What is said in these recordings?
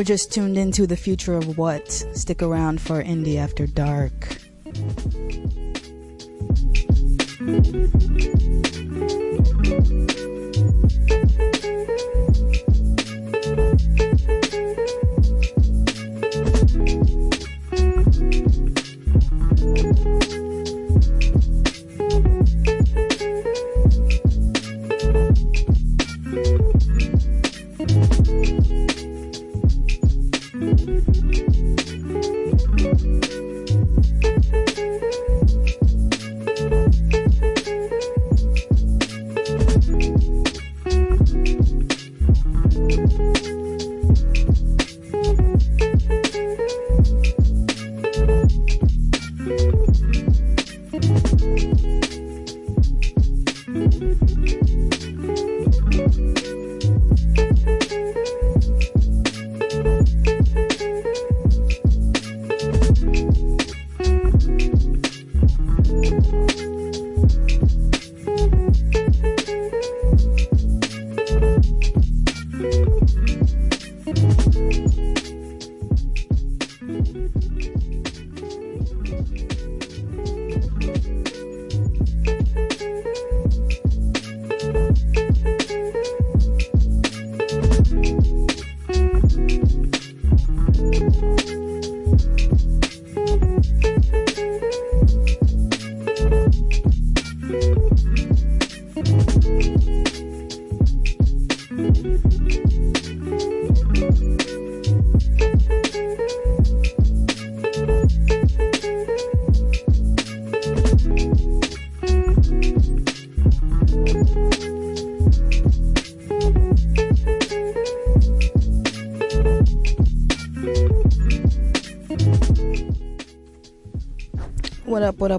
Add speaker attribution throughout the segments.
Speaker 1: were just tuned into the future of what? Stick around for Indie After Dark.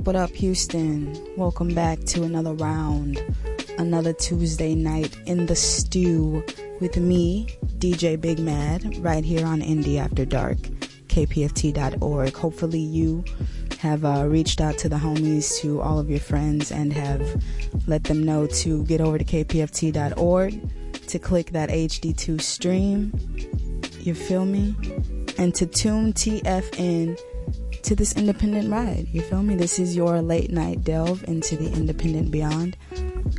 Speaker 1: Up, what up, Houston? Welcome back to another round, another Tuesday night in the stew with me, DJ Big Mad, right here on Indie After Dark, kpft.org. Hopefully, you have uh, reached out to the homies, to all of your friends, and have let them know to get over to kpft.org to click that HD2 stream. You feel me? And to tune TF in to this independent ride. You feel me? This is your late night delve into the independent beyond.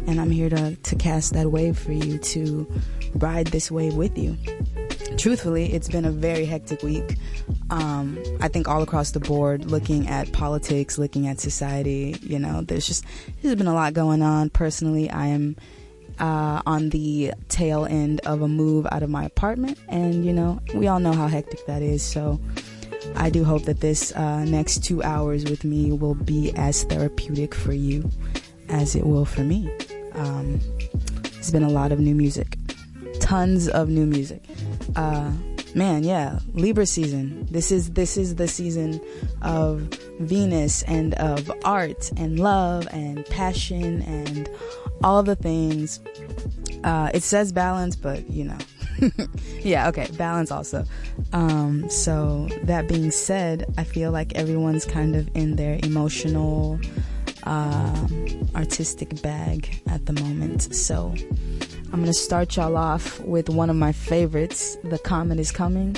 Speaker 1: And I'm here to, to cast that wave for you to ride this wave with you. Truthfully, it's been a very hectic week. Um, I think all across the board, looking at politics, looking at society, you know, there's just, there's been a lot going on. Personally, I am uh, on the tail end of a move out of my apartment. And, you know, we all know how hectic that is. So, I do hope that this uh, next two hours with me will be as therapeutic for you as it will for me. Um, there's been a lot of new music, tons of new music. Uh, man, yeah, Libra season. This is this is the season of Venus and of art and love and passion and all the things. Uh, it says balance, but you know, yeah, okay, balance also. Um, so that being said, I feel like everyone's kind of in their emotional, um, artistic bag at the moment. So I'm gonna start y'all off with one of my favorites, The Comet is Coming.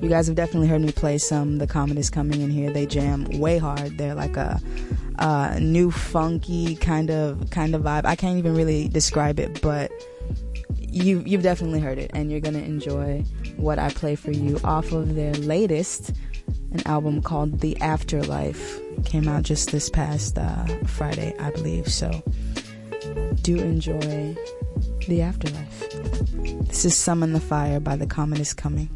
Speaker 1: You guys have definitely heard me play some The Comet is Coming in here. They jam way hard. They're like a, a new funky kind of kind of vibe. I can't even really describe it, but you you've definitely heard it and you're gonna enjoy what I play for you off of their latest an album called The Afterlife. Came out just this past uh, Friday I believe so do enjoy The Afterlife. This is Summon the Fire by The Comet is Coming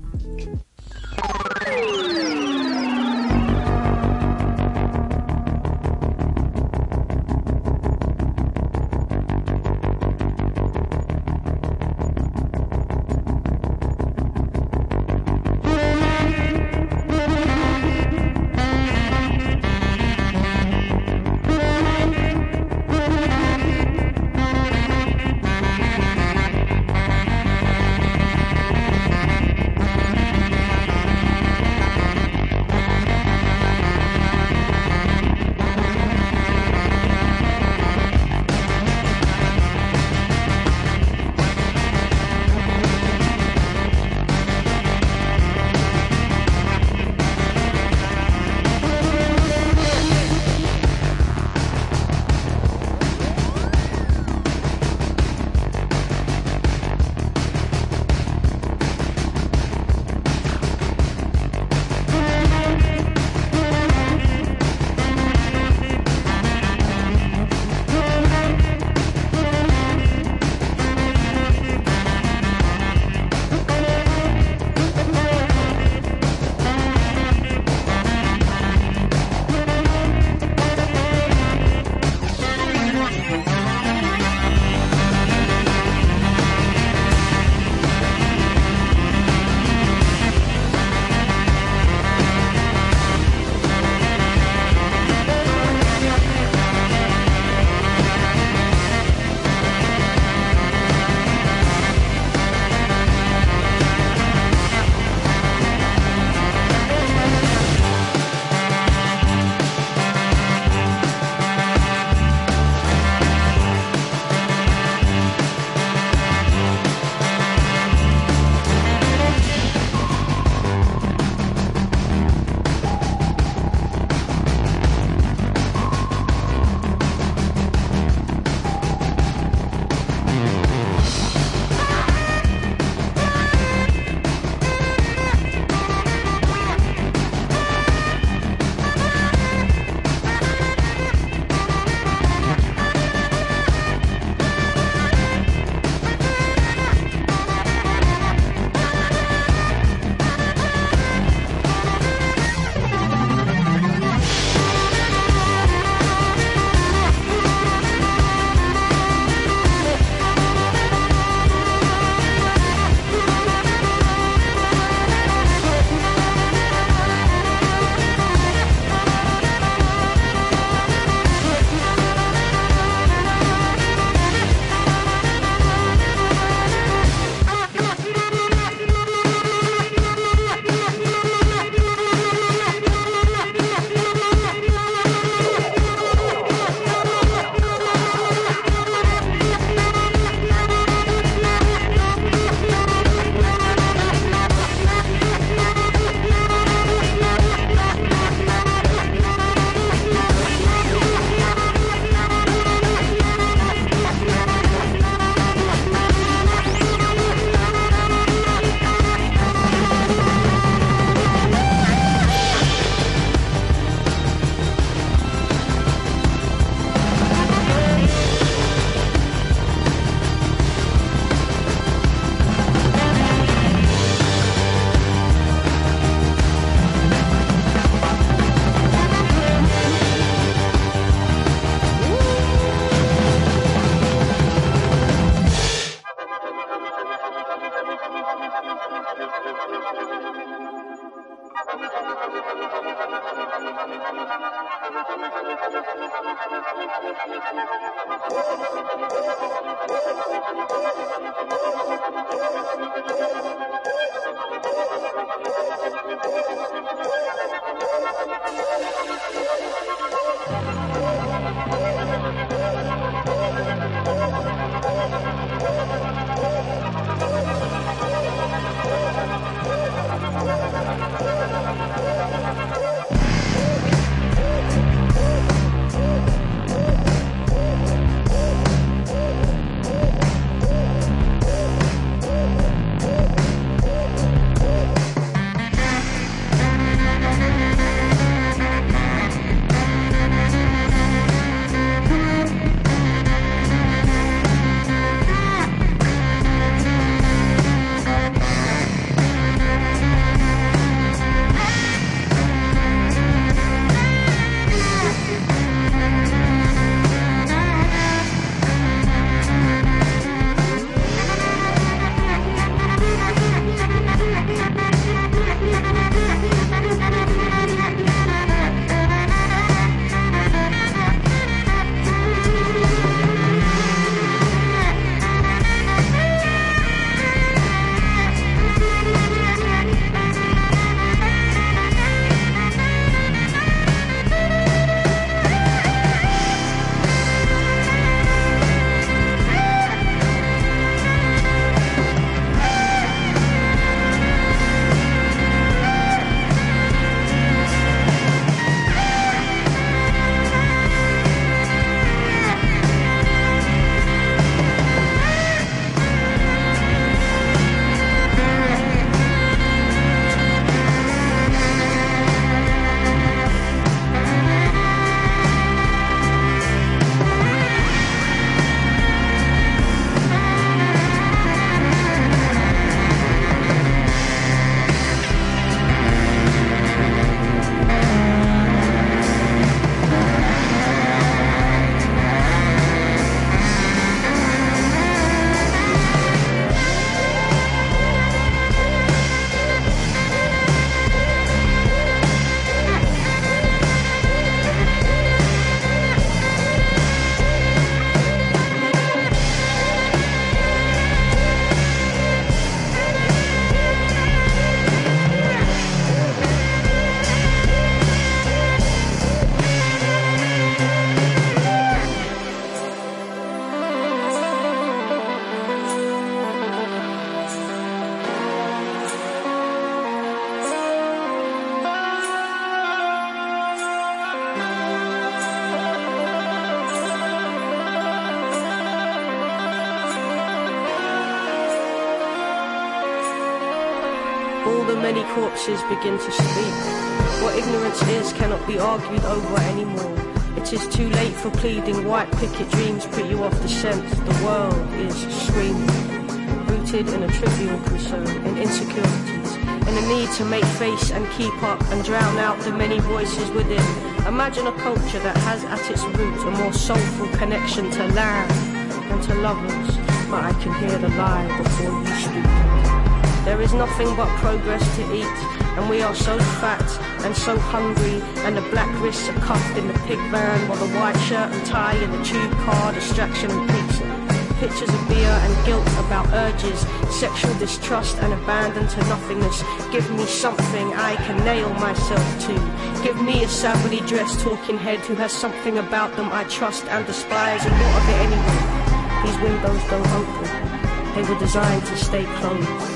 Speaker 2: is too late for pleading. White picket dreams put you off the scent. The world is screaming, rooted in a trivial concern, in insecurities, in a need to make face and keep up and drown out the many voices within. Imagine a culture that has at its root a more soulful connection to land and to lovers. But I can hear the lie before you speak. There is nothing but progress to eat, and we are so fat and so hungry, and the black wrists are cuffed in the pig van, while the white shirt and tie in the tube car, distraction and pizza. Pictures of beer and guilt about urges, sexual distrust and abandon to nothingness. Give me something I can nail myself to. Give me a savagely dressed talking head who has something about them I trust and despise, and what of it anyway? These windows don't open. They were designed to stay closed.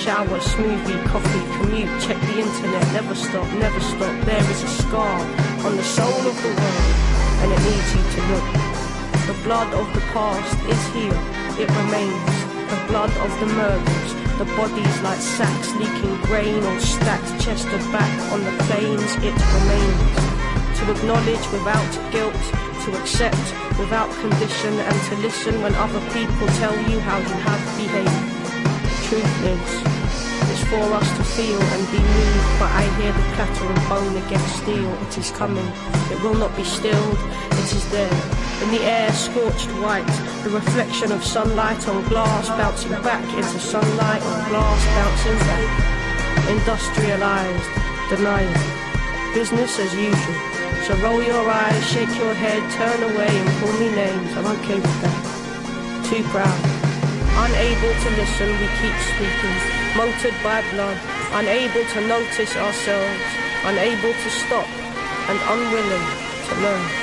Speaker 2: Shower, smoothie, coffee, commute, check the internet, never stop, never stop. There is a scar on the soul of the world, and it needs you to look. The blood of the past is here, it remains. The blood of the murders, the bodies like sacks leaking grain or stacked chest of back on the plains, it remains. To acknowledge without guilt, to accept without condition, and to listen when other people tell you how you have behaved truth is, for us to feel and be moved, but I hear the clatter of bone against steel. It is coming, it will not be stilled, it is there. In the air, scorched white, the reflection of sunlight on glass bouncing back into sunlight on glass bouncing back. Industrialized, denying business as usual. So roll your eyes, shake your head, turn away and call me names. I'm okay with that. Too proud. Unable to listen, we keep speaking. Motored by blood, unable to notice ourselves, unable to stop, and unwilling to learn.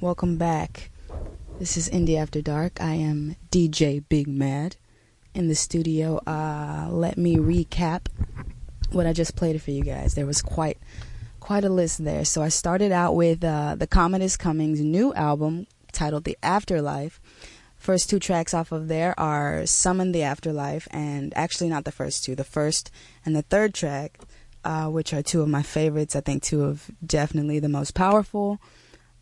Speaker 1: Welcome back. This is Indie After Dark. I am DJ Big Mad in the studio. Uh, let me recap what I just played for you guys. There was quite quite a list there. So I started out with uh, the Comet is Coming's new album titled The Afterlife. First two tracks off of there are Summon the Afterlife, and actually not the first two, the first and the third track uh, which are two of my favorites. I think two of definitely the most powerful,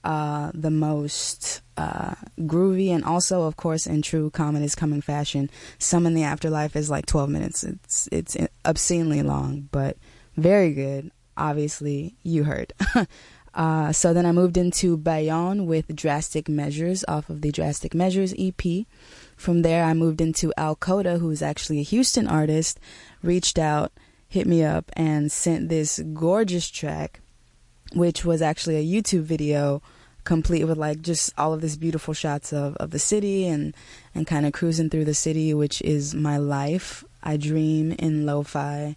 Speaker 1: uh, the most uh, groovy, and also, of course, in true Comet is Coming fashion, Summon the Afterlife is like 12 minutes. It's it's obscenely long, but very good. Obviously, you heard. Uh, so then I moved into Bayonne with Drastic Measures off of the Drastic Measures EP. From there, I moved into Al Coda, who's actually a Houston artist, reached out hit me up and sent this gorgeous track, which was actually a YouTube video complete with like just all of this beautiful shots of, of the city and, and kind of cruising through the city, which is my life. I dream in lo-fi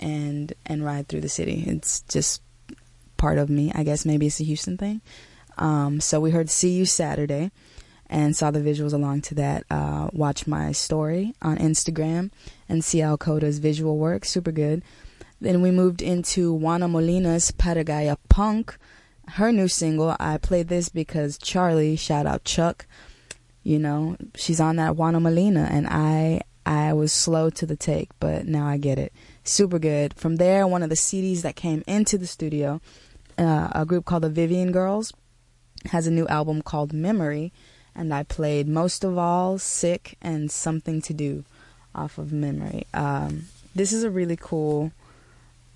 Speaker 1: and and ride through the city. It's just part of me. I guess maybe it's a Houston thing. Um, so we heard "See You Saturday," and saw the visuals along to that. Uh, watch my story on Instagram and see Al Coda's visual work. Super good. Then we moved into Juana Molina's Patagaya Punk, her new single. I played this because Charlie, shout out Chuck, you know, she's on that Juana Molina, and I I was slow to the take, but now I get it. Super good. From there, one of the CDs that came into the studio, uh, a group called the Vivian Girls, has a new album called Memory and I played most of all Sick and Something to Do off of Memory. Um, this is a really cool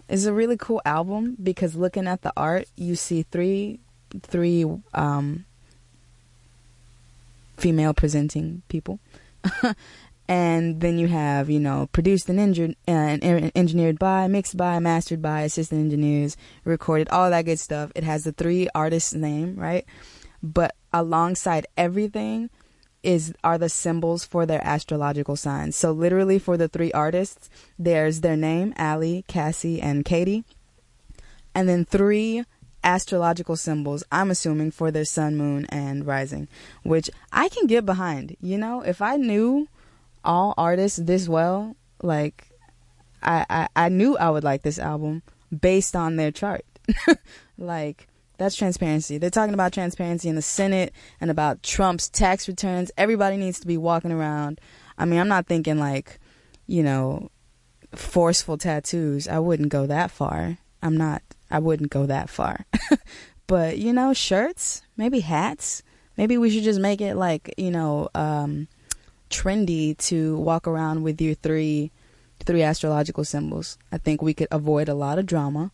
Speaker 1: is a really cool album because looking at the art, you see three three um, female presenting people. and then you have, you know, produced and, injured, and engineered by, mixed by, mastered by, assistant engineers, recorded, all that good stuff. It has the three artists' name, right? But alongside everything is are the symbols for their astrological signs. So literally for the three artists, there's their name, Ali, Cassie, and Katie. And then three astrological symbols, I'm assuming for their sun, moon, and rising, which I can get behind. You know, if I knew all artists this well, like I I, I knew I would like this album based on their chart. like that's transparency. They're talking about transparency in the Senate and about Trump's tax returns. Everybody needs to be walking around. I mean, I'm not thinking like, you know, forceful tattoos. I wouldn't go that far. I'm not, I wouldn't go that far. but, you know, shirts, maybe hats. Maybe we should just make it like, you know, um, trendy to walk around with your three three astrological symbols. I think we could avoid a lot of drama,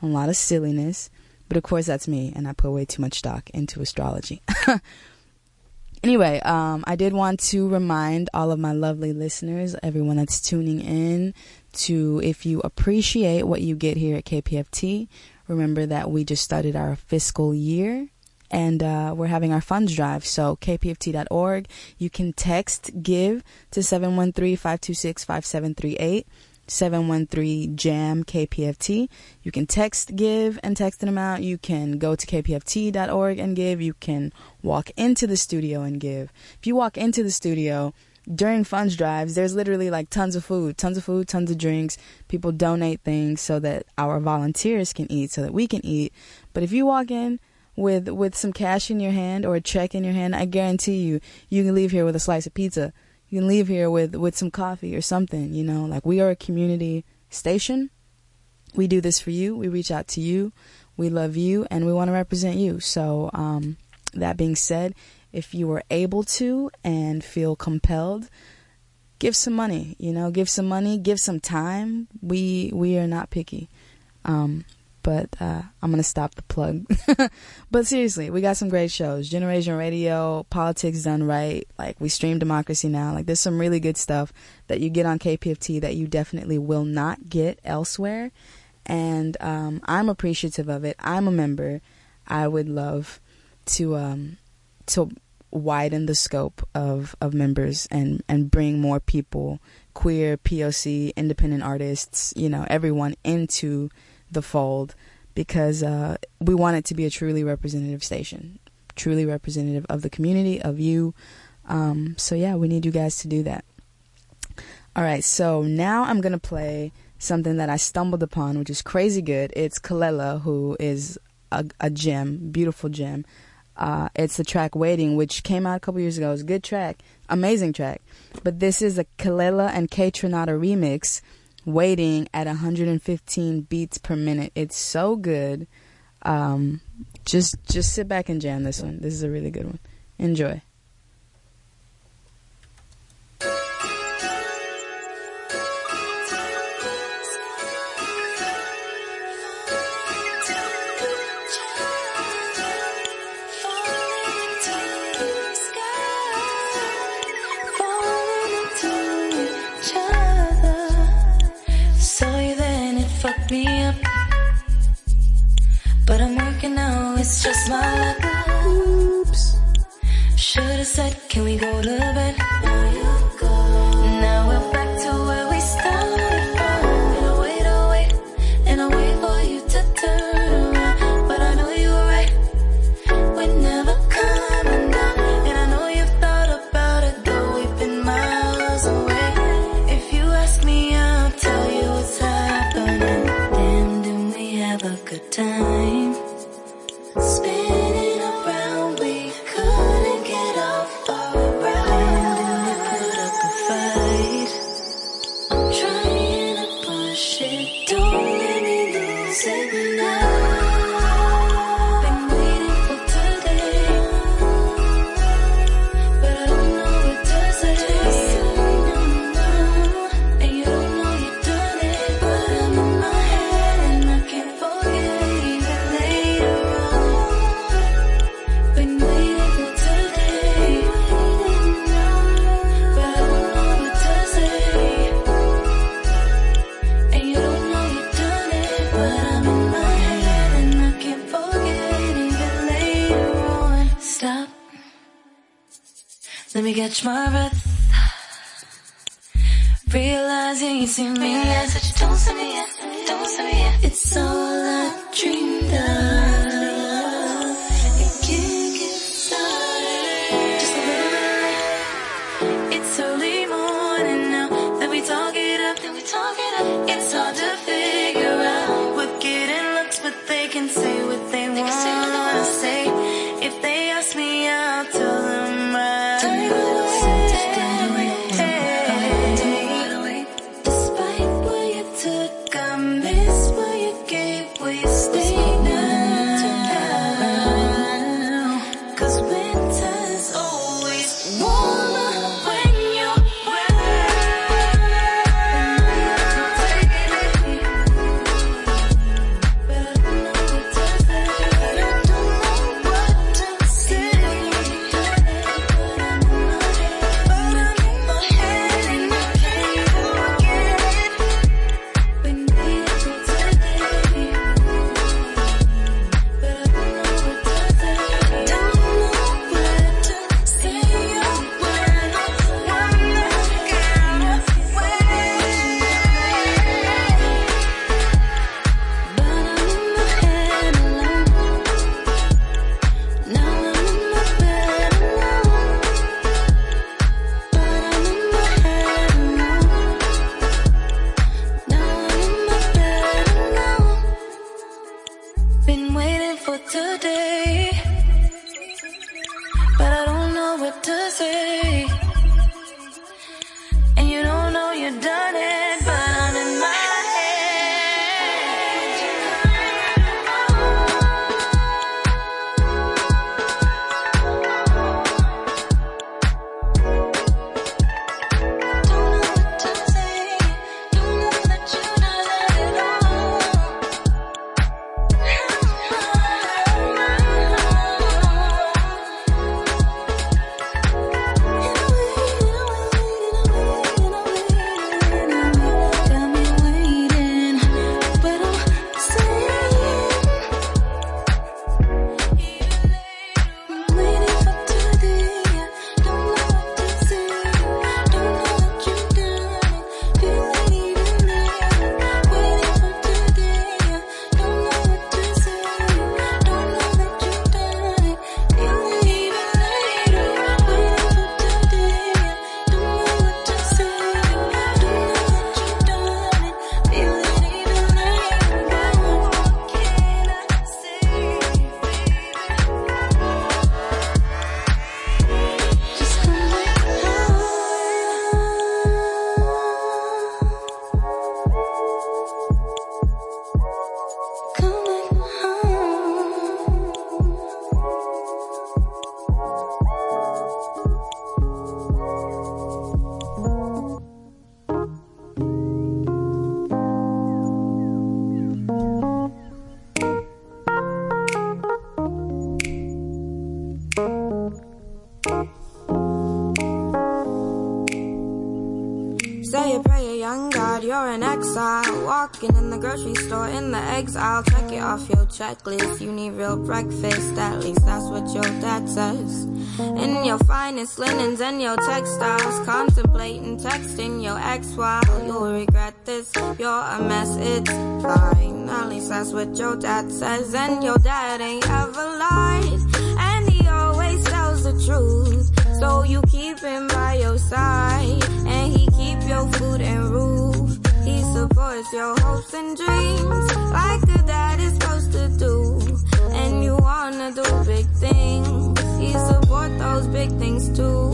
Speaker 1: a lot of silliness but of course, that's me, and I put way too much stock into astrology. anyway, um, I did want to remind all of my lovely listeners, everyone that's tuning in, to if you appreciate what you get here at KPFT, remember that we just started our fiscal year and uh, we're having our funds drive. So kpft.org. You can text give to 713 526 5738. 713 JAM KPFT. You can text give and text an amount. You can go to kpft.org and give. You can walk into the studio and give. If you walk into the studio during funds drives, there's literally like tons of food, tons of food, tons of drinks. People donate things so that our volunteers can eat, so that we can eat. But if you walk in with with some cash in your hand or a check in your hand, I guarantee you, you can leave here with a slice of pizza you can leave here with with some coffee or something you know? Like we are a community station. We do this for you. We reach out to you. We love you and we want to represent you. So um, that being said if you are able to and feel compelled give some money you know? Give some money. Give some time. We we are not picky. Um, but uh, I'm gonna stop the plug. but seriously, we got some great shows. Generation Radio, Politics Done Right. Like we stream Democracy Now. Like there's some really good stuff that you get on KPFT that you definitely will not get elsewhere. And um, I'm appreciative of it. I'm a member. I would love to um, to widen the scope of, of members and, and bring more people, queer, POC, independent artists, you know, everyone into the fold because uh, we want it to be a truly representative station. truly representative of the community, of you. Um, so yeah, we need you guys to do that. All right, so now I'm gonna play something that I stumbled upon, which is crazy good. It's Kelela, who is a, a gem, beautiful gem. Uh, it's the track "Waiting," which came out a couple years ago. It's a good track, amazing track. But this is a Kelela and K Kaytranada remix, "Waiting" at 115 beats per minute. It's so good. Um, just just sit back and jam this one. This is a really good one. Enjoy.
Speaker 3: fuck me up. But I'm working now, it's just my luck. Oops. Should've said, can we go to bed? Catch my breath. Realizing you see me as that you don't see me yet, don't see me yet. It's
Speaker 4: all I dreamed of. Exile. Check it off your checklist. You need real breakfast, at least that's what your dad says. In your finest linens and your textiles, contemplating texting your ex while you'll regret this. You're a mess, it's fine. At least that's what your dad says, and your dad ain't ever lied. And he always tells the truth. So you keep him by your side, and he keep your food and roof. He supports your hopes and dreams, like dad is supposed to do. And you wanna do big things, he support those big things too.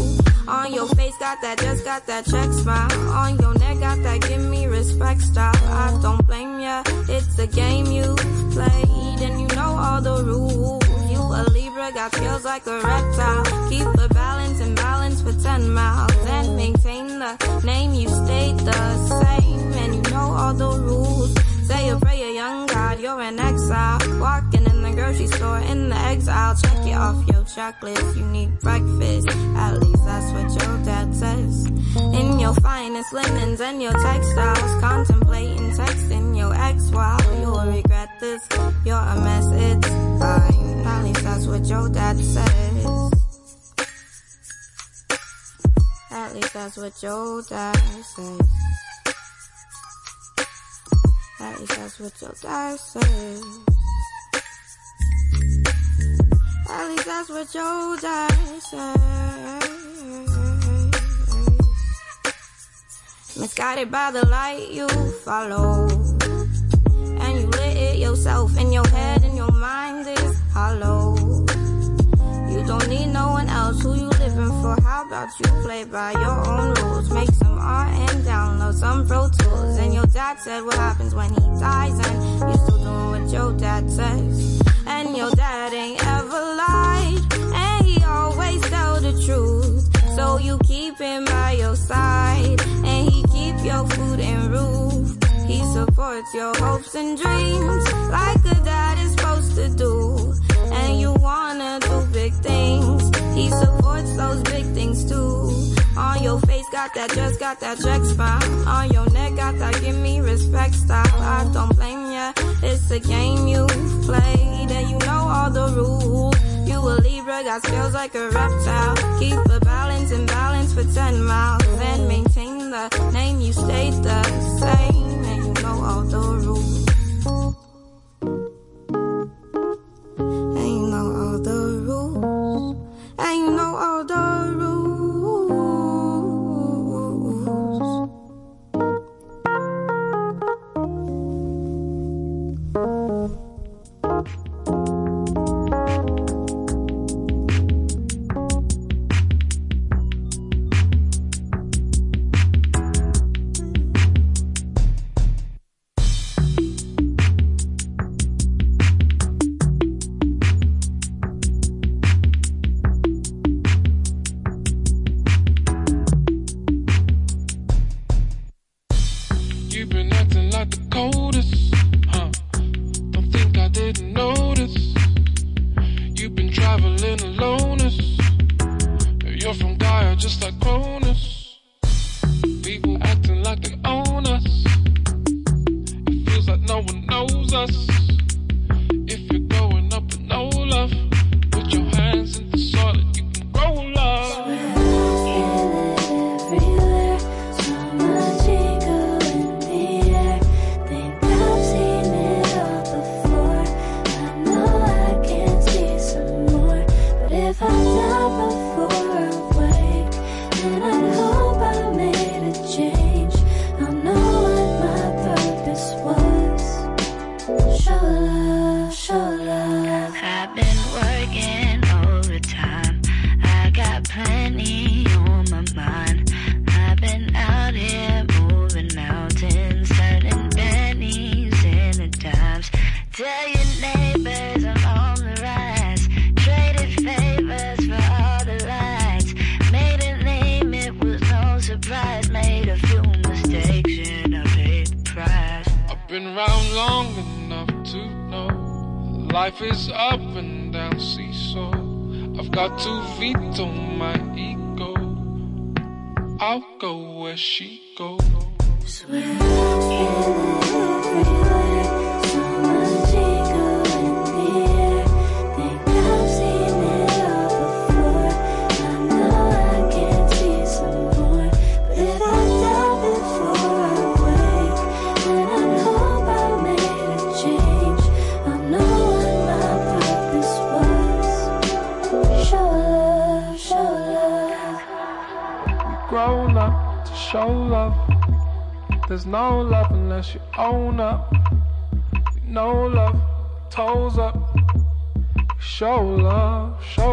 Speaker 4: On your face got that, just got that check smile. On your neck got that, give me respect style. I don't blame ya, it's a game you played, and you know all the rules. You a Libra, got skills like a reptile. Keep the balance and balance for 10 miles. And maintain the name you stayed the same. And you know all the rules. Say a prayer, young God, you're an exile. Walking in the grocery store in the exile. Check it off your checklist. You need breakfast. At least that's what your dad says. In your finest linens and your textiles. Contemplating texting your ex while you'll regret this. You're a mess, it's fine. At least that's what your dad says. At least that's what your dad says. At least that's what your dad says. At least that's what your dad says. Misguided by the light you follow. And you lit it yourself in your head and your mind is hollow. You don't need no one else who you living for. How about you play by your own rules? Make some art and download some Pro Tools. And your dad said what happens when he dies, and you still doing what your dad says. And your dad ain't ever lied, and he always tell the truth. So you keep him by your side, and he keep your food and roof. Supports your hopes and dreams like a dad is supposed to do. And you wanna do big things. He supports those big things too. On your face got that just got that check spot. On your neck got that give me respect style. I don't blame ya. It's a game you've played and you know all the rules. You a Libra, got skills like a reptile. Keep the balance and balance for 10 miles. And maintain the name you stayed the same. All the rules. And you know all the rules. And you know all the rules.
Speaker 3: Show love, show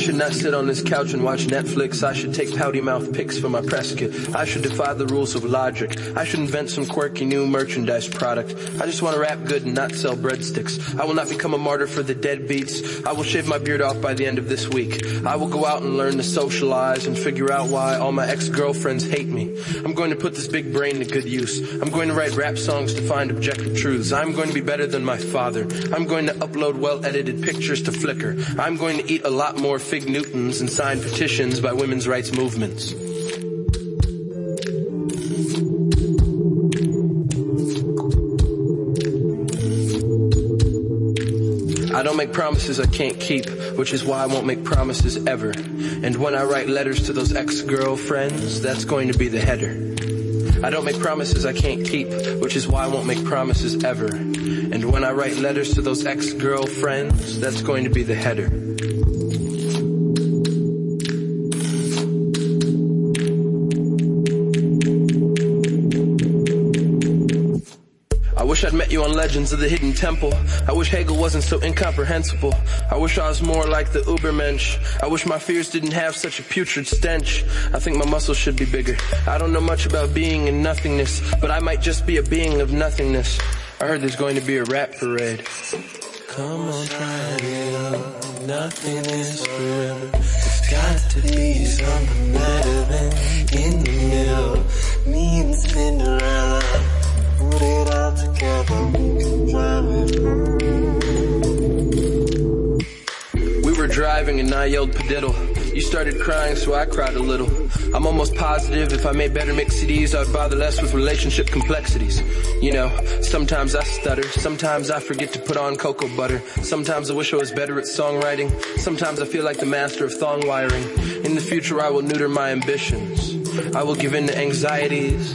Speaker 5: should not sit on this couch and watch Netflix. I should take pouty mouth pics for my press kit. I should defy the rules of logic. I should invent some quirky new merchandise product. I just want to rap good and not sell breadsticks. I will not become a martyr for the deadbeats. I will shave my beard off by the end of this week. I will go out and learn to socialize and figure out why all my ex-girlfriends hate me. Going to put this big brain to good use. I'm going to write rap songs to find objective truths. I'm going to be better than my father. I'm going to upload well-edited pictures to Flickr. I'm going to eat a lot more Fig Newtons and sign petitions by women's rights movements. I don't make promises I can't keep, which is why I won't make promises ever. And when I write letters to those ex-girlfriends, that's going to be the header. I don't make promises I can't keep, which is why I won't make promises ever. And when I write letters to those ex-girlfriends, that's going to be the header. Met you on Legends of the Hidden Temple. I wish Hegel wasn't so incomprehensible. I wish I was more like the Ubermensch. I wish my fears didn't have such a putrid stench. I think my muscles should be bigger. I don't know much about being and nothingness, but I might just be a being of nothingness. I heard there's going to be a rap parade. Come on, try it out. Nothing is forever. It's got to be something better than in the middle. Me and Cinderella. We were driving and I yelled padiddle. You started crying, so I cried a little. I'm almost positive if I made better mix CDs, I'd bother less with relationship complexities. You know, sometimes I stutter, sometimes I forget to put on cocoa butter, sometimes I wish I was better at songwriting, sometimes I feel like the master of thong wiring. In the future, I will neuter my ambitions. I will give in to anxieties.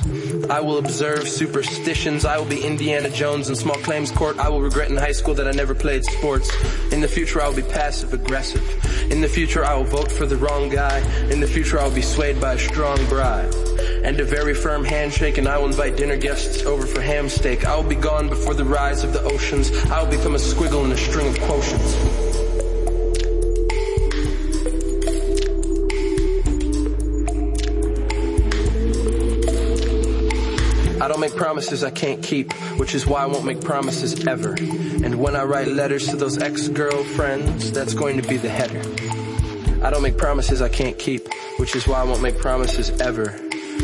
Speaker 5: I will observe superstitions. I will be Indiana Jones in small claims court. I will regret in high school that I never played sports. In the future, I will be passive aggressive. In the future, I will vote for the wrong guy. In the future, I will be swayed by a strong bribe. And a very firm handshake, and I will invite dinner guests over for ham steak. I will be gone before the rise of the oceans. I will become a squiggle in a string of quotients. Make promises I can't keep, which is why I won't make promises ever. And when I write letters to those ex-girlfriends, that's going to be the header. I don't make promises I can't keep, which is why I won't make promises ever.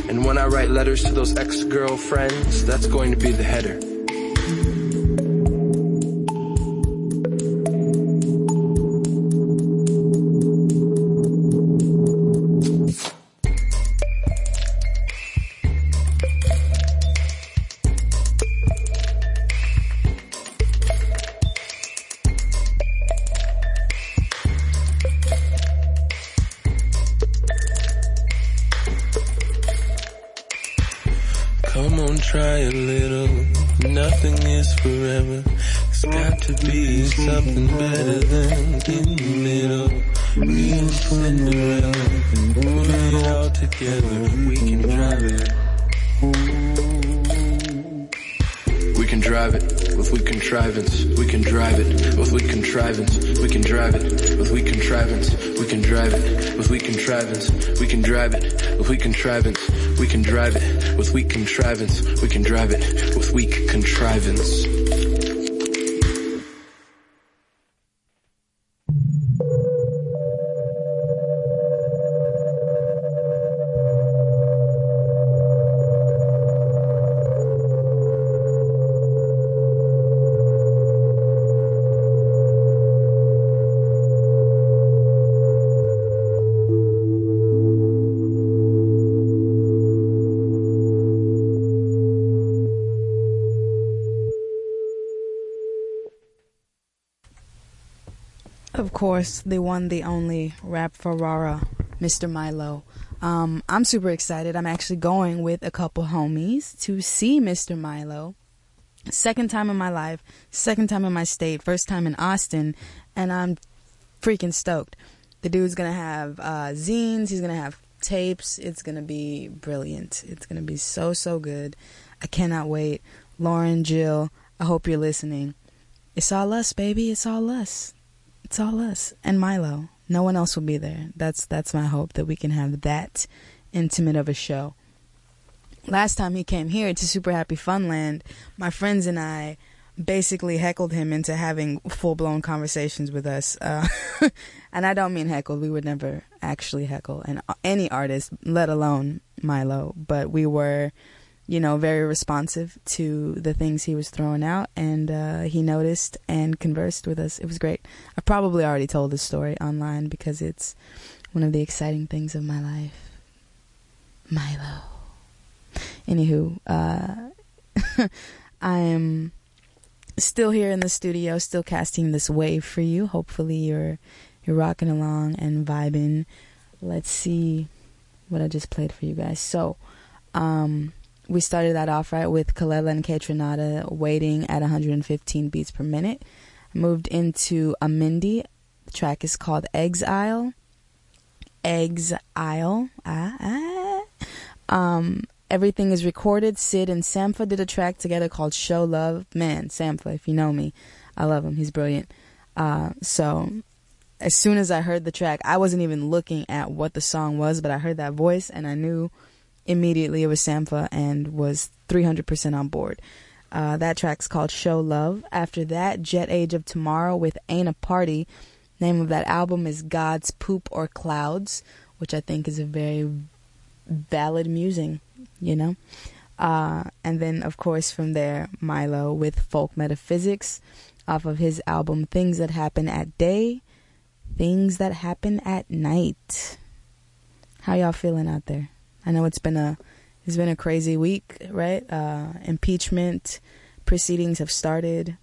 Speaker 5: And when I write letters to those ex-girlfriends, that's going to be the header.
Speaker 1: Course, the one, the only rap Ferrara, Mr. Milo. Um, I'm super excited. I'm actually going with a couple homies to see Mr. Milo. Second time in my life, second time in my state, first time in Austin, and I'm freaking stoked. The dude's gonna have uh, zines, he's gonna have tapes. It's gonna be brilliant. It's gonna be so, so good. I cannot wait. Lauren, Jill, I hope you're listening. It's all us, baby. It's all us. It's all us. And Milo. No one else will be there. That's that's my hope that we can have that intimate of a show. Last time he came here to Super Happy Funland, my friends and I basically heckled him into having full blown conversations with us. Uh, and I don't mean heckled. We would never actually heckle and any artist, let alone Milo. But we were, you know, very responsive to the things he was throwing out, and uh, he noticed and conversed with us. It was great. I've probably already told this story online because it's one of the exciting things of my life. Milo. Anywho, uh, I'm still here in the studio, still casting this wave for you. Hopefully, you're you're rocking along and vibing. Let's see what I just played for you guys. So, um, we started that off right with Kelela and Kaytranada waiting at 115 beats per minute. Moved into Amindi. The track is called Exile. Exile. Ah, ah. Um, everything is recorded. Syd and Sampha did a track together called Show Love. Man, Sampha, if you know me, I love him. He's brilliant. Uh, so as soon as I heard the track, I wasn't even looking at what the song was, but I heard that voice and I knew immediately it was Sampha and was 300% on board. Uh, that track's called Show Love. After that, Jet Age of Tomorrow with Ain't a Party. Name of that album is God's Poop or Clouds, which I think is a very valid musing, you know? Uh, and then, of course, from there, Milo with Folk Metaphysics off of his album Things That Happen at Day, Things That Happen at Night. How y'all feeling out there? I know it's been a it's been a crazy week, right? Uh, impeachment proceedings have started.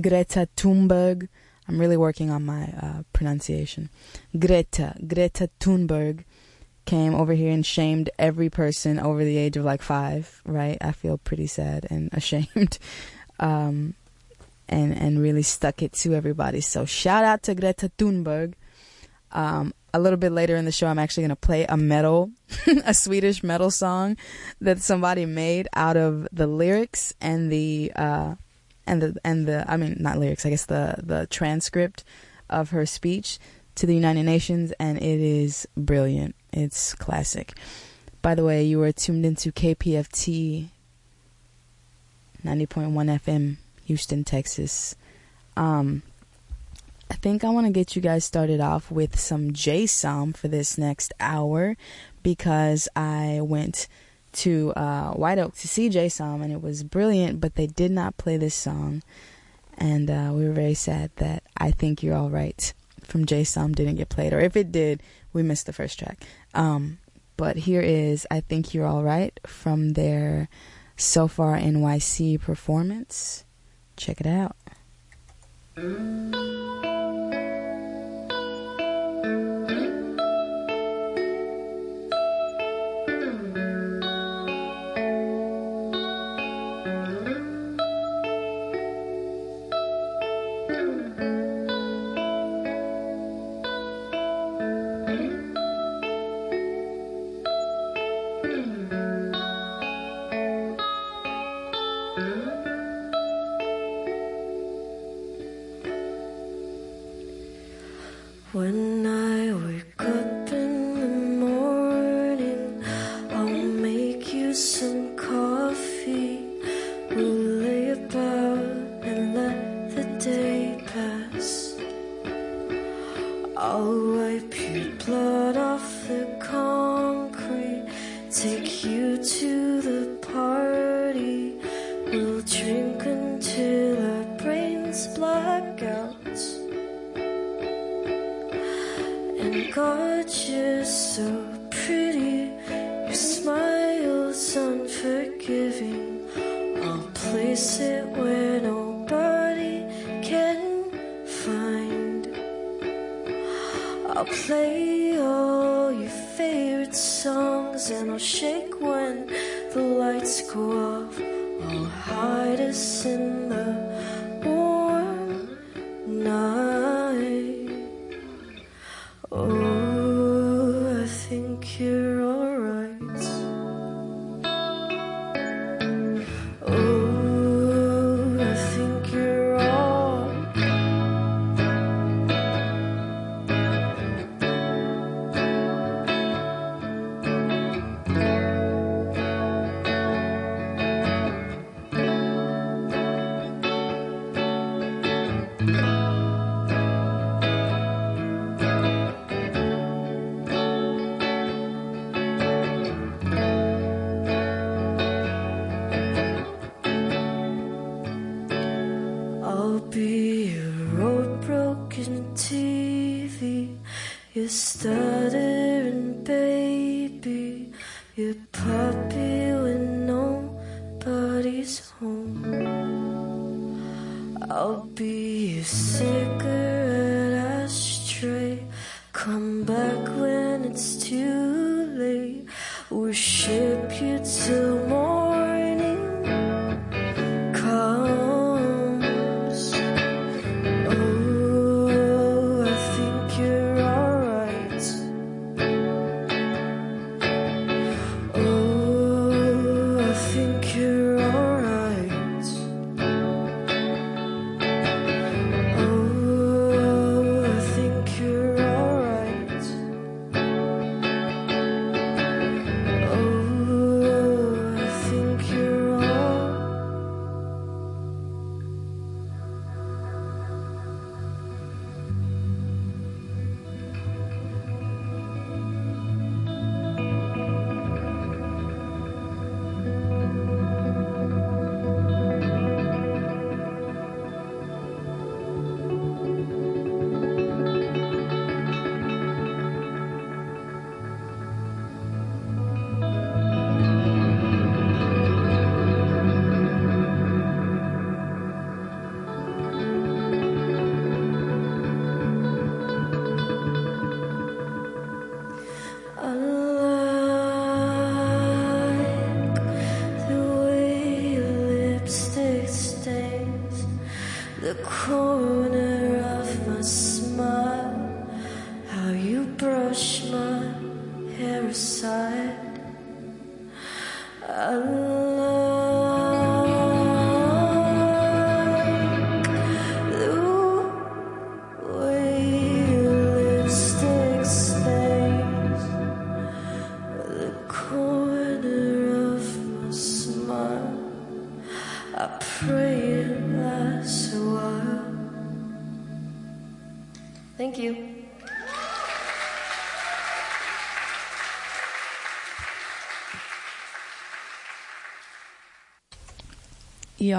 Speaker 1: Greta Thunberg. I'm really working on my uh, pronunciation. Greta Greta Thunberg came over here and shamed every person over the age of like five. Right? I feel pretty sad and ashamed. Um, and and really stuck it to everybody. So shout out to Greta Thunberg. Um, a little bit later in the show, I'm actually going to play a metal, a Swedish metal song that somebody made out of the lyrics and the, uh, and the, and the, I mean, not lyrics, I guess the, the transcript of her speech to the United Nations. And it is brilliant. It's classic. By the way, you are tuned into KPFT 90.1 FM, Houston, Texas. Um, I think I want to get you guys started off with some Jay Som for this next hour because I went to uh, White Oak to see Jay and it was brilliant, but they did not play this song. And uh, we were very sad that I Think You're Alright from Jay didn't get played, or if it did, we missed the first track. Um, but here is I Think You're Alright from their Sofar NYC performance. Check it out.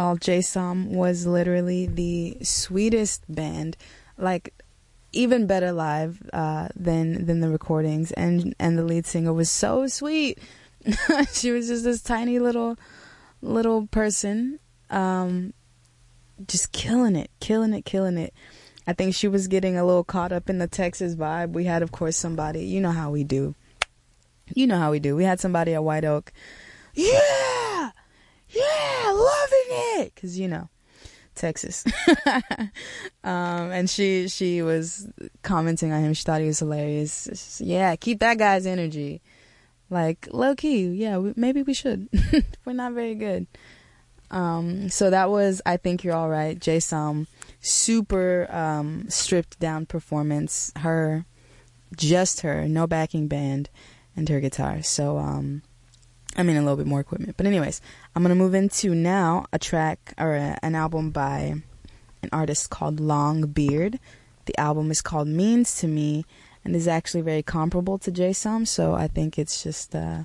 Speaker 1: Y'all, Jay Som was literally the sweetest band, like even better live uh, than than the recordings, and and the lead singer was so sweet. she was just this tiny little little person, um, just killing it, killing it, killing it. I think she was getting a little caught up in the Texas vibe. We had, of course, somebody. You know how we do. You know how we do. We had somebody at White Oak. Yeah, yeah, loving it, cause you know, Texas. um, and she she was commenting on him. She thought he was hilarious. Yeah, keep that guy's energy. Like low key, yeah. We, maybe we should. We're not very good. Um, so that was I think you're all right. Jay Som, super um, stripped down performance. Her, just her, no backing band, and her guitar. So um, I mean a little bit more equipment. But anyways, I'm gonna move into now a track or a, an album by an artist called Long Beard. The album is called Means to Me and is actually very comparable to Jay. So I think it's just uh,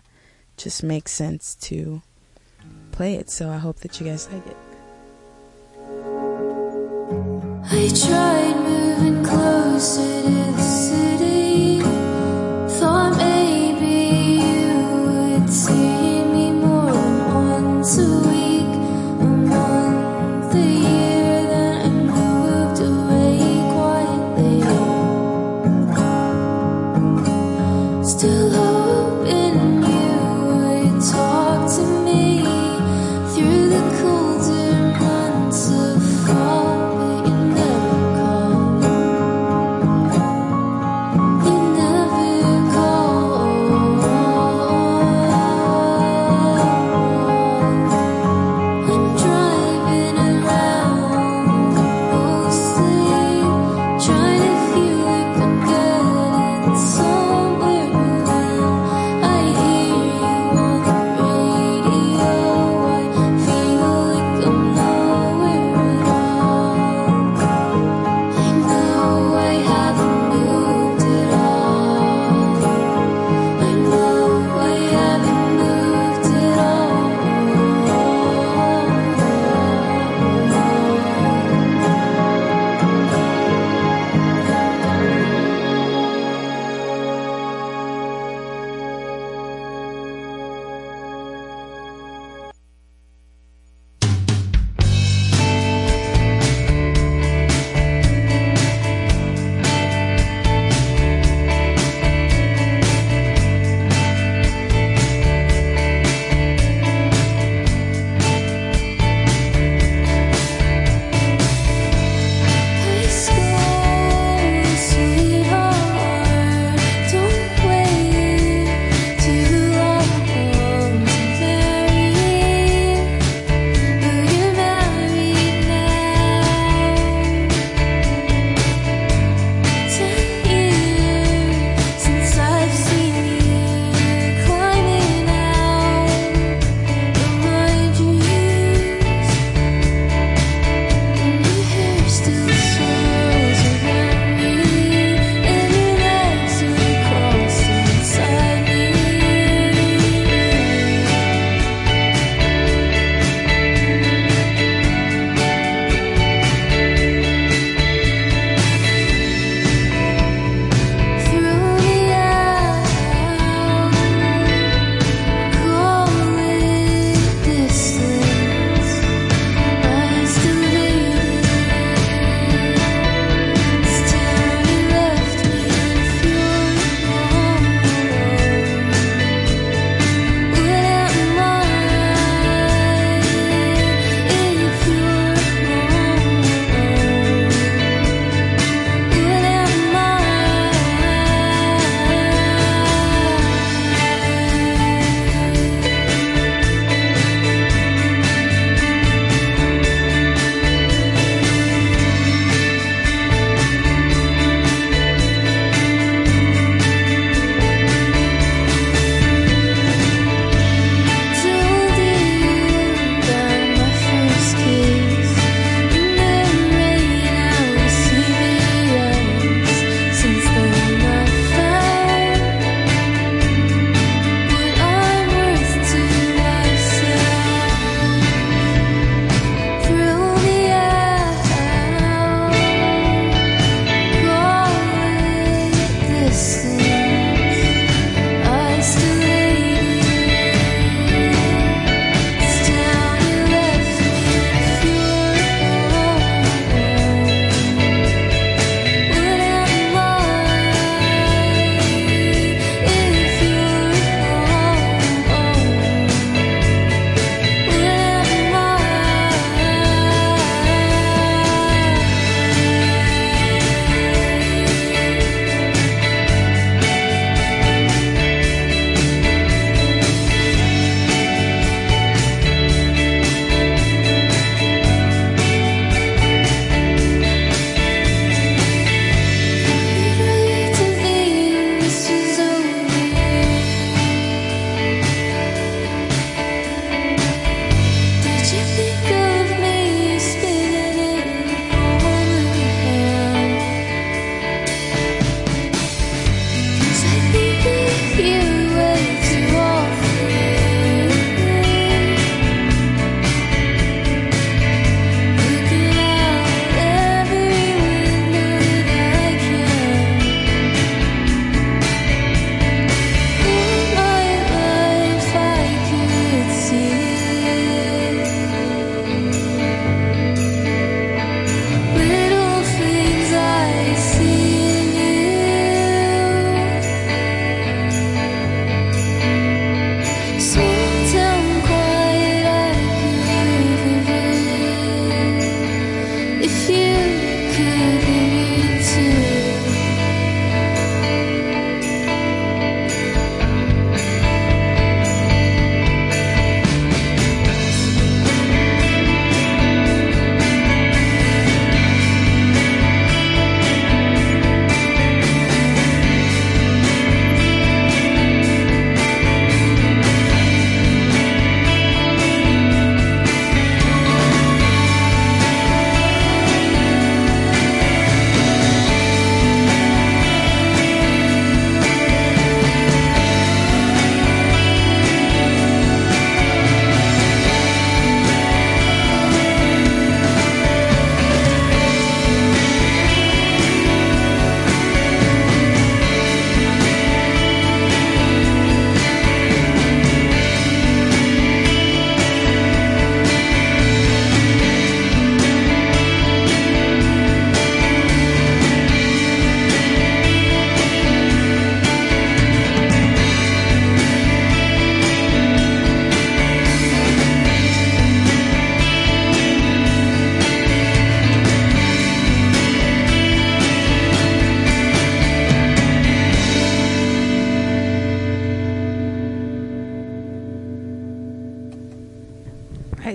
Speaker 1: just makes sense to play it. So I hope that you guys like it.
Speaker 3: I tried moving closer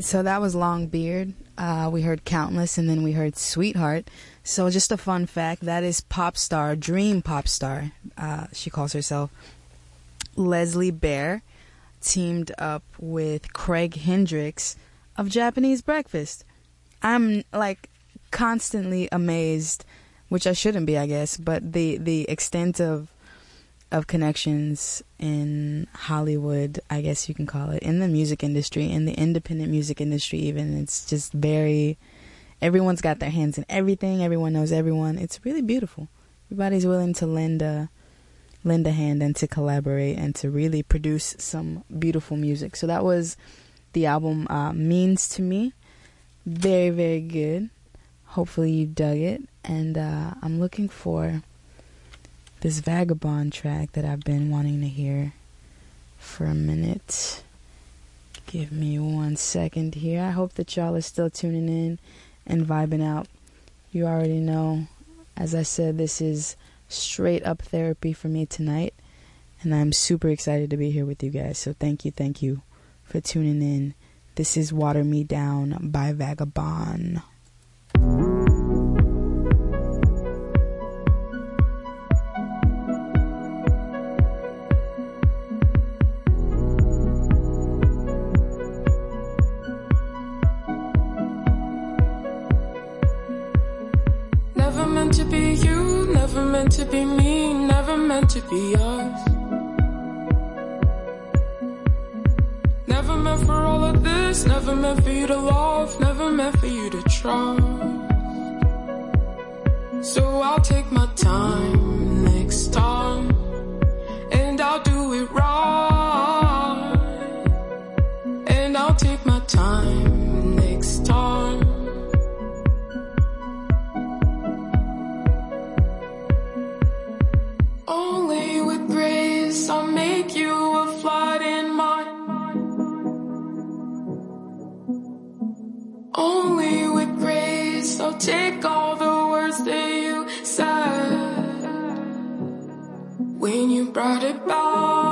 Speaker 1: so that was Long Beard. Uh, we heard Countless, and then we heard Sweetheart. So just a fun fact: that is pop star, dream pop star. Uh, she calls herself Leslie Bear, teamed up with Craig Hendrix of Japanese Breakfast. I'm like constantly amazed, which I shouldn't be, I guess, but the the extent of of connections in Hollywood, I guess you can call it, in the music industry, in the independent music industry, even. It's just very, everyone's got their hands in everything, everyone knows everyone. It's really beautiful. Everybody's willing to lend a, lend a hand and to collaborate and to really produce some beautiful music. So that was the album uh, Means to Me. Very, very good. Hopefully you dug it. And uh, I'm looking for this Vagabon track that I've been wanting to hear for a minute. Give me one second here. I hope that y'all are still tuning in and vibing out. You already know, as I said, this is straight up therapy for me tonight. And I'm super excited to be here with you guys. So thank you, thank you for tuning in. This is Water Me Down by
Speaker 6: Vagabon. To be you, never meant to be me, never meant to be us. Never meant for all of this, never meant for you to love, never meant for you to trust. So I'll take my time next time, grace I'll make you a flight in mine. Only with grace I'll take all the words that you said when you brought it back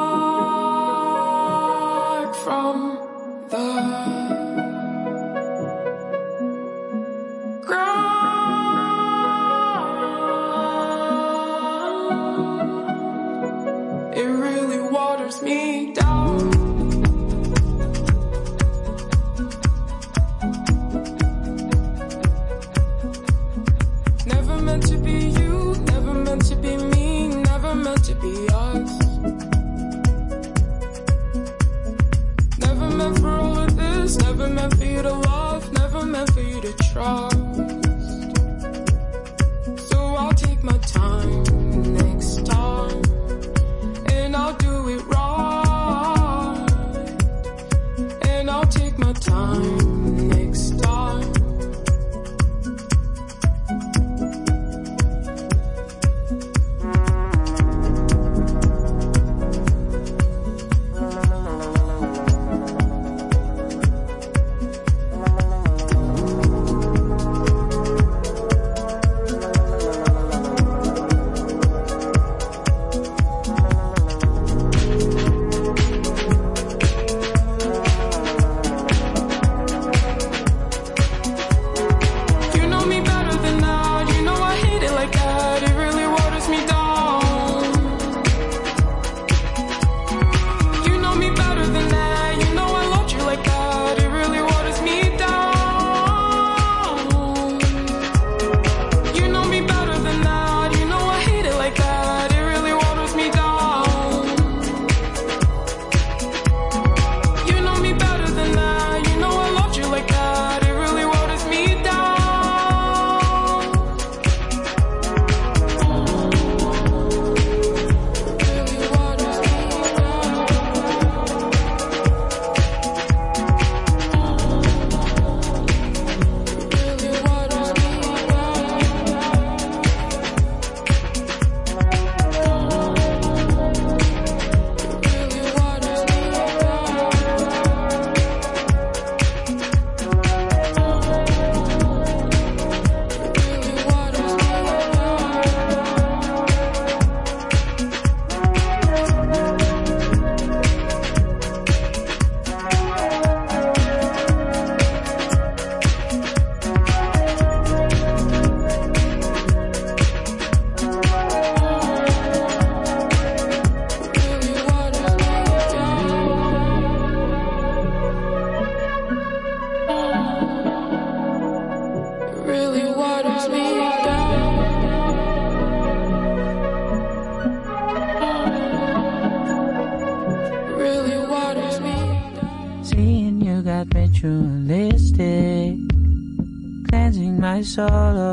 Speaker 7: Cleansing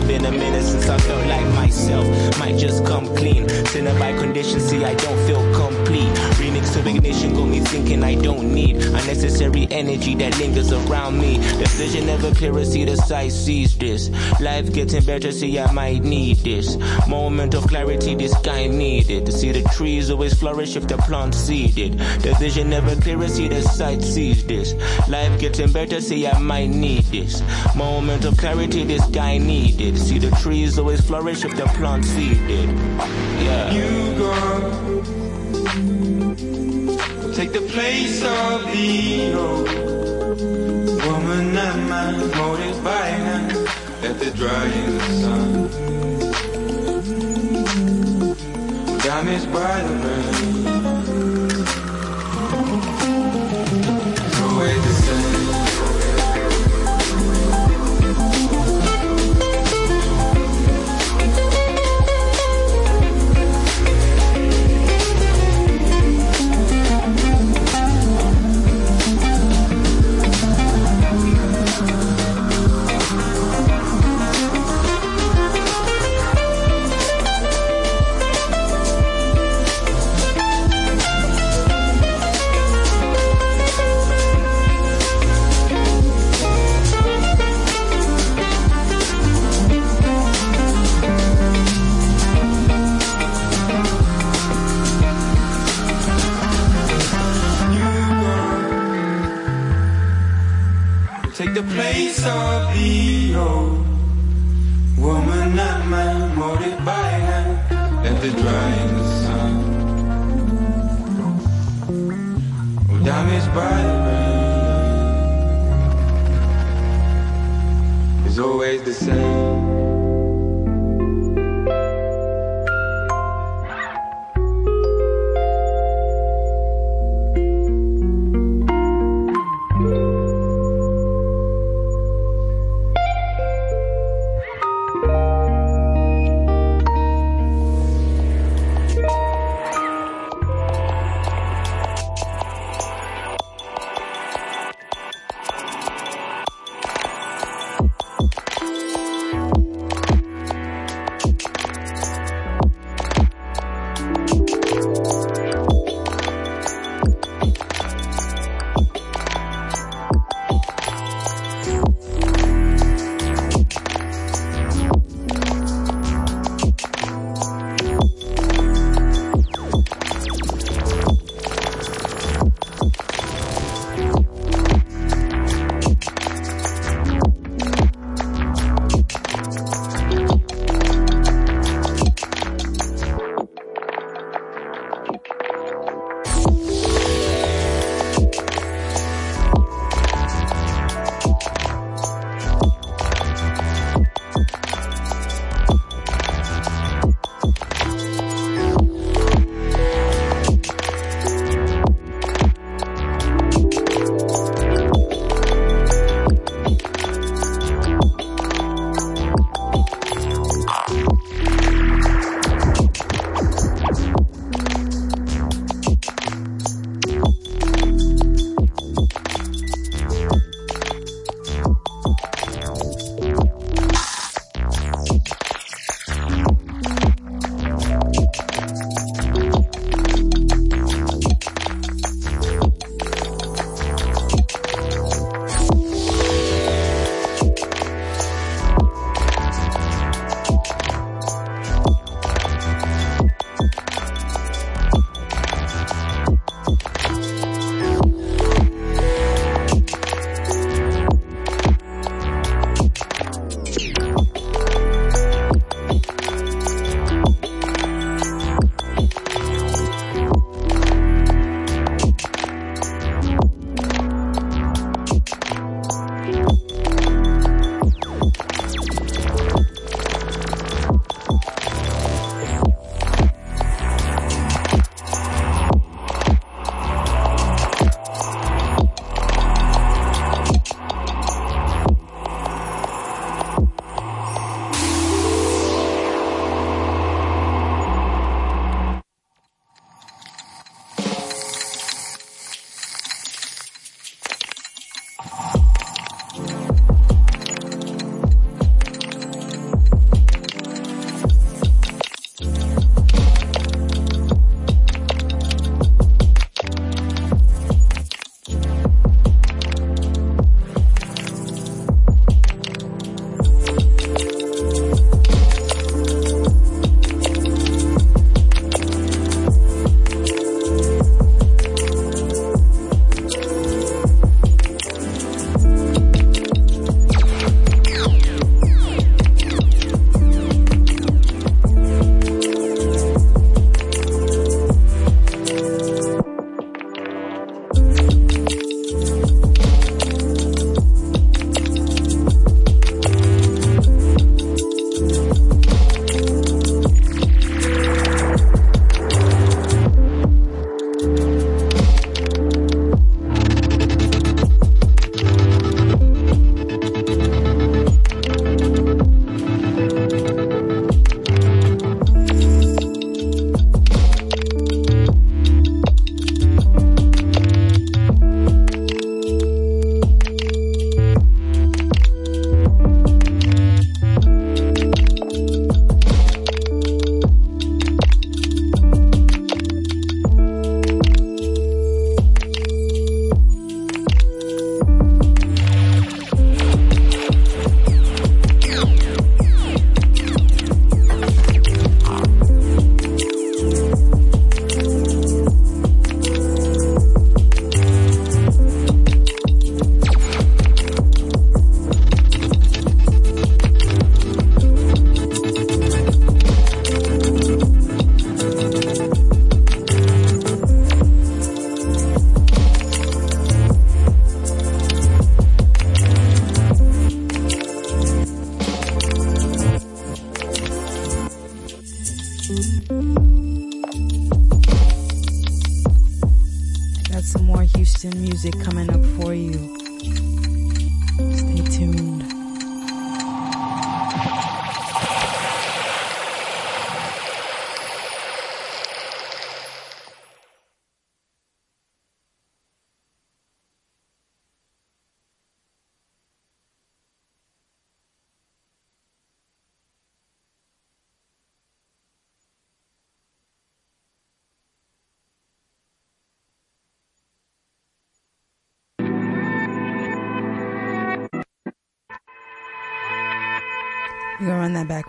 Speaker 8: simmer. Been a minute since I felt like myself. Might just come clean. Sinner by condition, see I don't feel need unnecessary energy that lingers around me. The vision never clearer, see the sight sees this. Life getting better, see I might need this. Moment of clarity, this guy needed. To see the trees always flourish if the plants seeded. The vision never clearer, see the sight sees this. Life getting better, see I might need this. Moment of clarity, this guy needed. See the trees always flourish if the plants seeded. Yeah.
Speaker 9: You go take the place of the old woman and my molded by hand, left it dry in the sun. Damaged by the.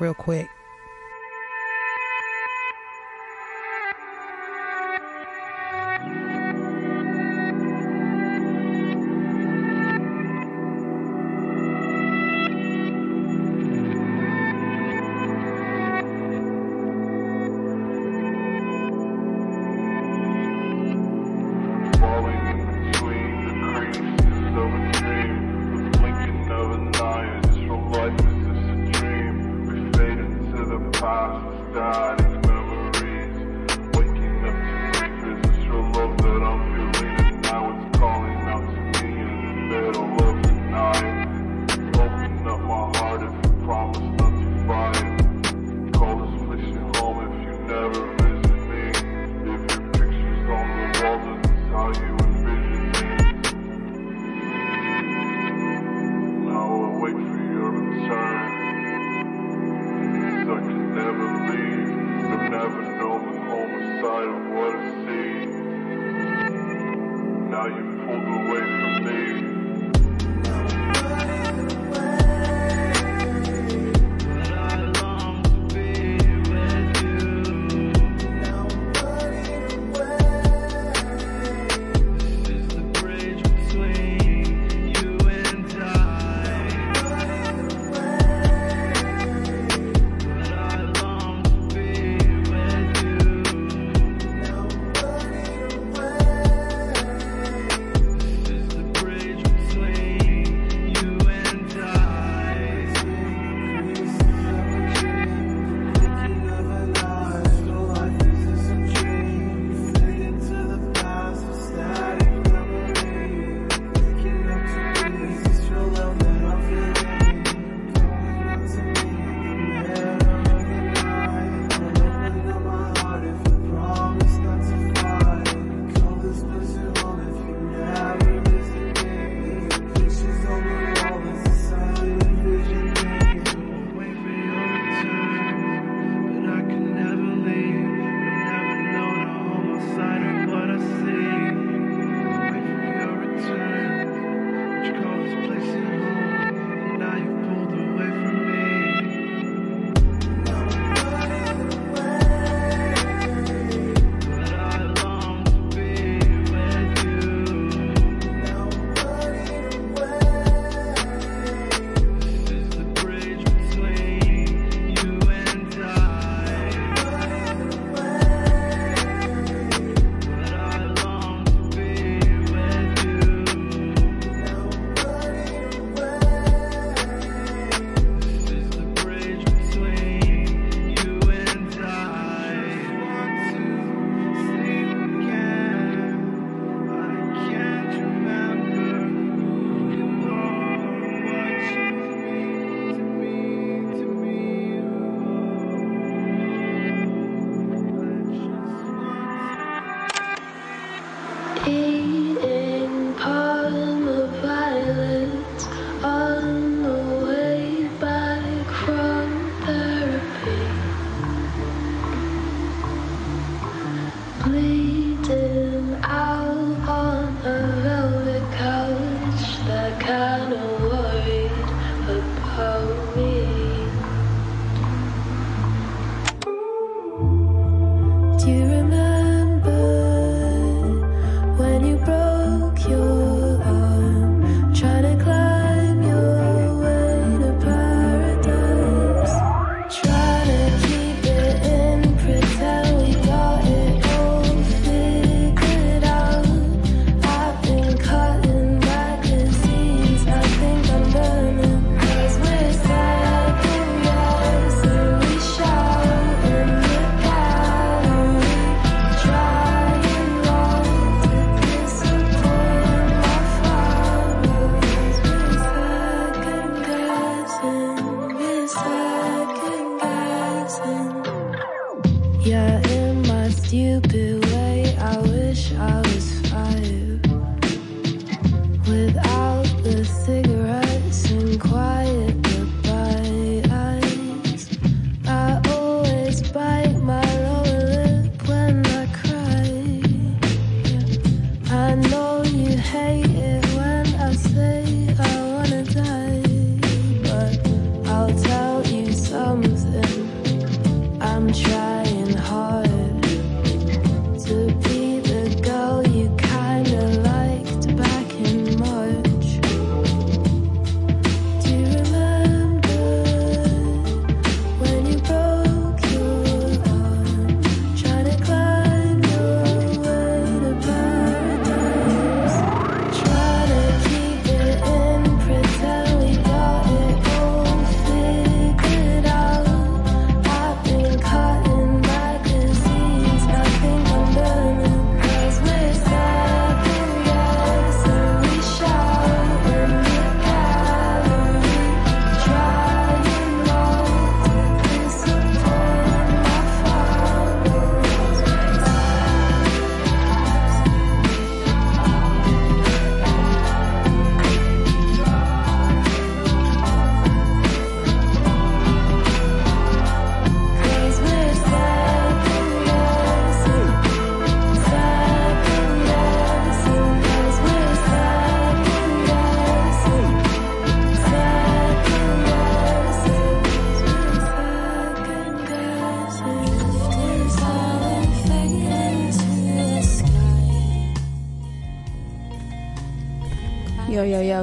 Speaker 10: Real quick.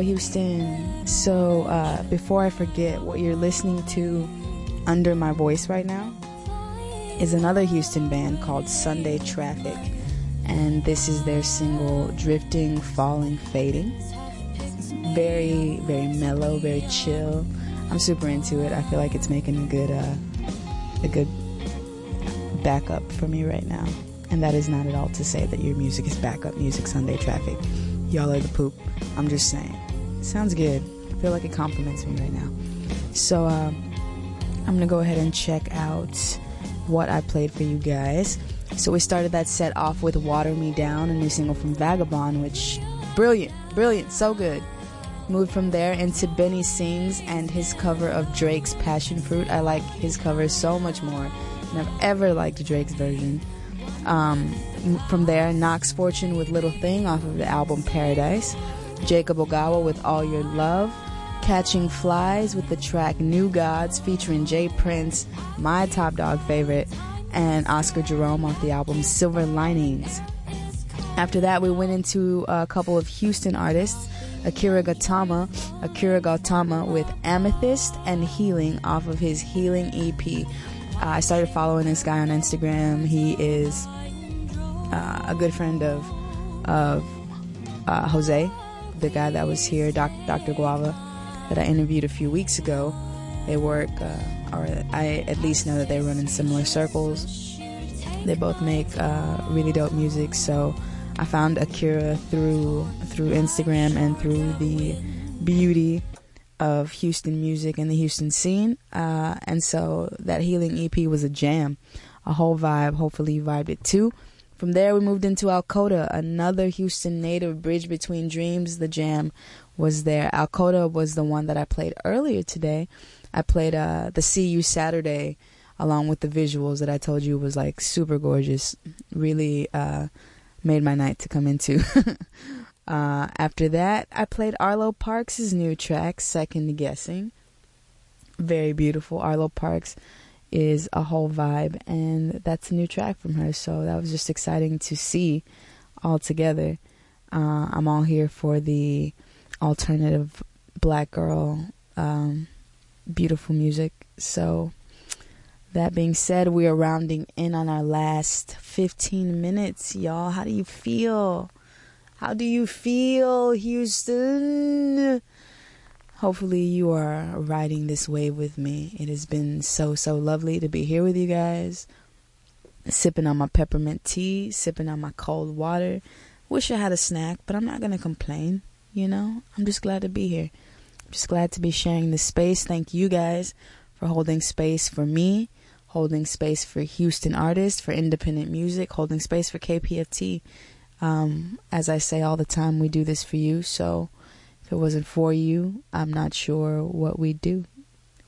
Speaker 1: Houston. So, uh, before I forget, what you're listening to under my voice right now is another Houston band called Sunday Traffic. And this is their single, Drifting, Falling, Fading. Very, very mellow, very chill. I'm super into it. I feel like it's making a good, uh, a good backup for me right now. And that is not at all to say that your music is backup music, Sunday Traffic. Y'all are the poop. I'm just saying. Sounds good. I feel like it compliments me right now. So, uh, I'm gonna go ahead and check out what I played for you guys. So, we started that set off with Water Me Down, a new single from Vagabon, which, brilliant, brilliant, so good. Moved from there into Benny Sings and his cover of Drake's Passion Fruit. I like his cover so much more than I've ever liked Drake's version. Um, from there, Knox Fortune with Little Thing off of the album Paradise. Jakob Ogawa with All Your Love. Catching Flies with the track New Gods featuring Jay Prince, my top dog favorite, and Oscar Jerome off the album Silver Linings. After that, we went into a couple of Houston artists. Akira Gautama, Akira Gautama with Amethyst and Healing off of his Healing EP. Uh, I started following this guy on Instagram. He is uh, a good friend of of uh, Jose, the guy that was here, Doc, Dr. Guava, that I interviewed a few weeks ago. They work, uh, or I at least know that they run in similar circles. They both make uh, really dope music, so I found Akira through through Instagram and through the beauty of Houston music and the Houston scene. Uh, and so that Healing EP was a jam, a whole vibe. Hopefully you vibed it too. From there, we moved into Alcoda, another Houston native bridge between dreams. The jam was there. Alcoda was the one that I played earlier today. I played uh, the See You Saturday along with the visuals that I told you was like super gorgeous. Really uh, made my night to come into. uh, after that, I played Arlo Parks' new track, Second Guessing. Very beautiful. Arlo Parks is a whole vibe, and that's a new track from her. So that was just exciting to see all together. Uh, I'm all here for the alternative black girl, um, beautiful music. So that being said, we are rounding in on our last 15 minutes, y'all. How do you feel? How do you feel, Houston? Hopefully, you are riding this wave with me. It has been so, so lovely to be here with you guys. Sipping on my peppermint tea, sipping on my cold water. Wish I had a snack, but I'm not going to complain. You know, I'm just glad to be here. I'm just glad to be sharing this space. Thank you guys for holding space for me, holding space for Houston artists, for independent music, holding space for KPFT. Um, as I say all the time, we do this for you. So if it wasn't for you, I'm not sure what we'd do.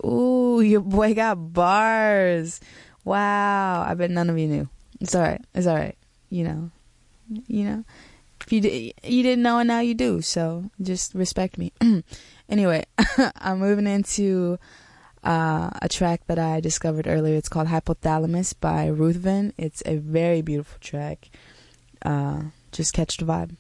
Speaker 1: Ooh, your boy got bars. Wow. I bet none of you knew. It's all right. It's all right. You know, you know,
Speaker 9: if you, di- you didn't know and now you do. So just respect me. anyway, I'm moving into uh, a track that I discovered earlier. It's called Hypothalamus by Ruthven. It's a very beautiful track. Uh, just catch the vibe.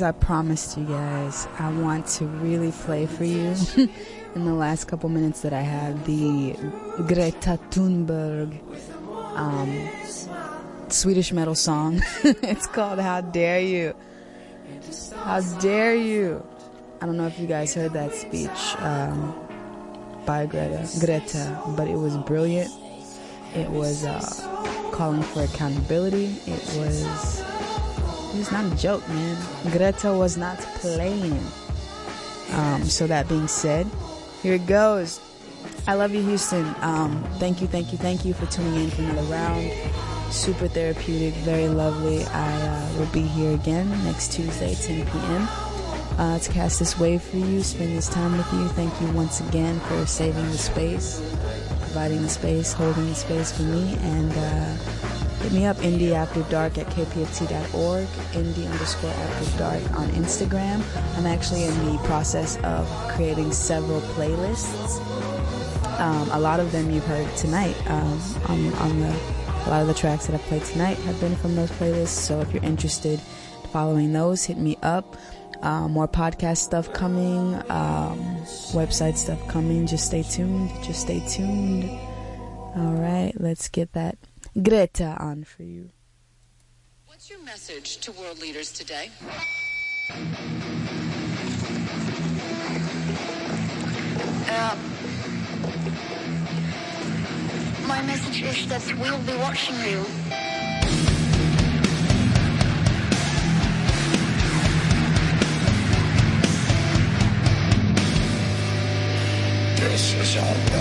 Speaker 1: As I promised you guys, I want to really play for you in the last couple minutes that I have the Greta Thunberg um, Swedish metal song. it's called How Dare You. How Dare You. I don't know if you guys heard that speech um, by Greta, Greta, but it was brilliant. It was uh, calling for accountability. It was it was not a joke, man. Greta was not playing. Um, so that being said, here it goes. I love you, Houston. Um, thank you, thank you, thank you for tuning in for another round. Super therapeutic, very lovely. I uh, will be here again next Tuesday, 10 p.m. Uh, to cast this wave for you, spend this time with you. Thank you once again for saving the space, providing the space, holding the space for me, and uh, hit me up indie after dark at kpft.org, indie underscore after dark on Instagram. I'm actually in the process of creating several playlists. Um, a lot of them you've heard tonight um, on, on the a lot of the tracks that I played tonight have been from those playlists. So if you're interested in following those, hit me up. Uh, more podcast stuff coming, um, website stuff coming. Just stay tuned. Just stay tuned. All right, let's get that Greta on for you.
Speaker 11: What's your message to world leaders today?
Speaker 12: Uh, my message is that we'll be watching you.
Speaker 13: This is our God.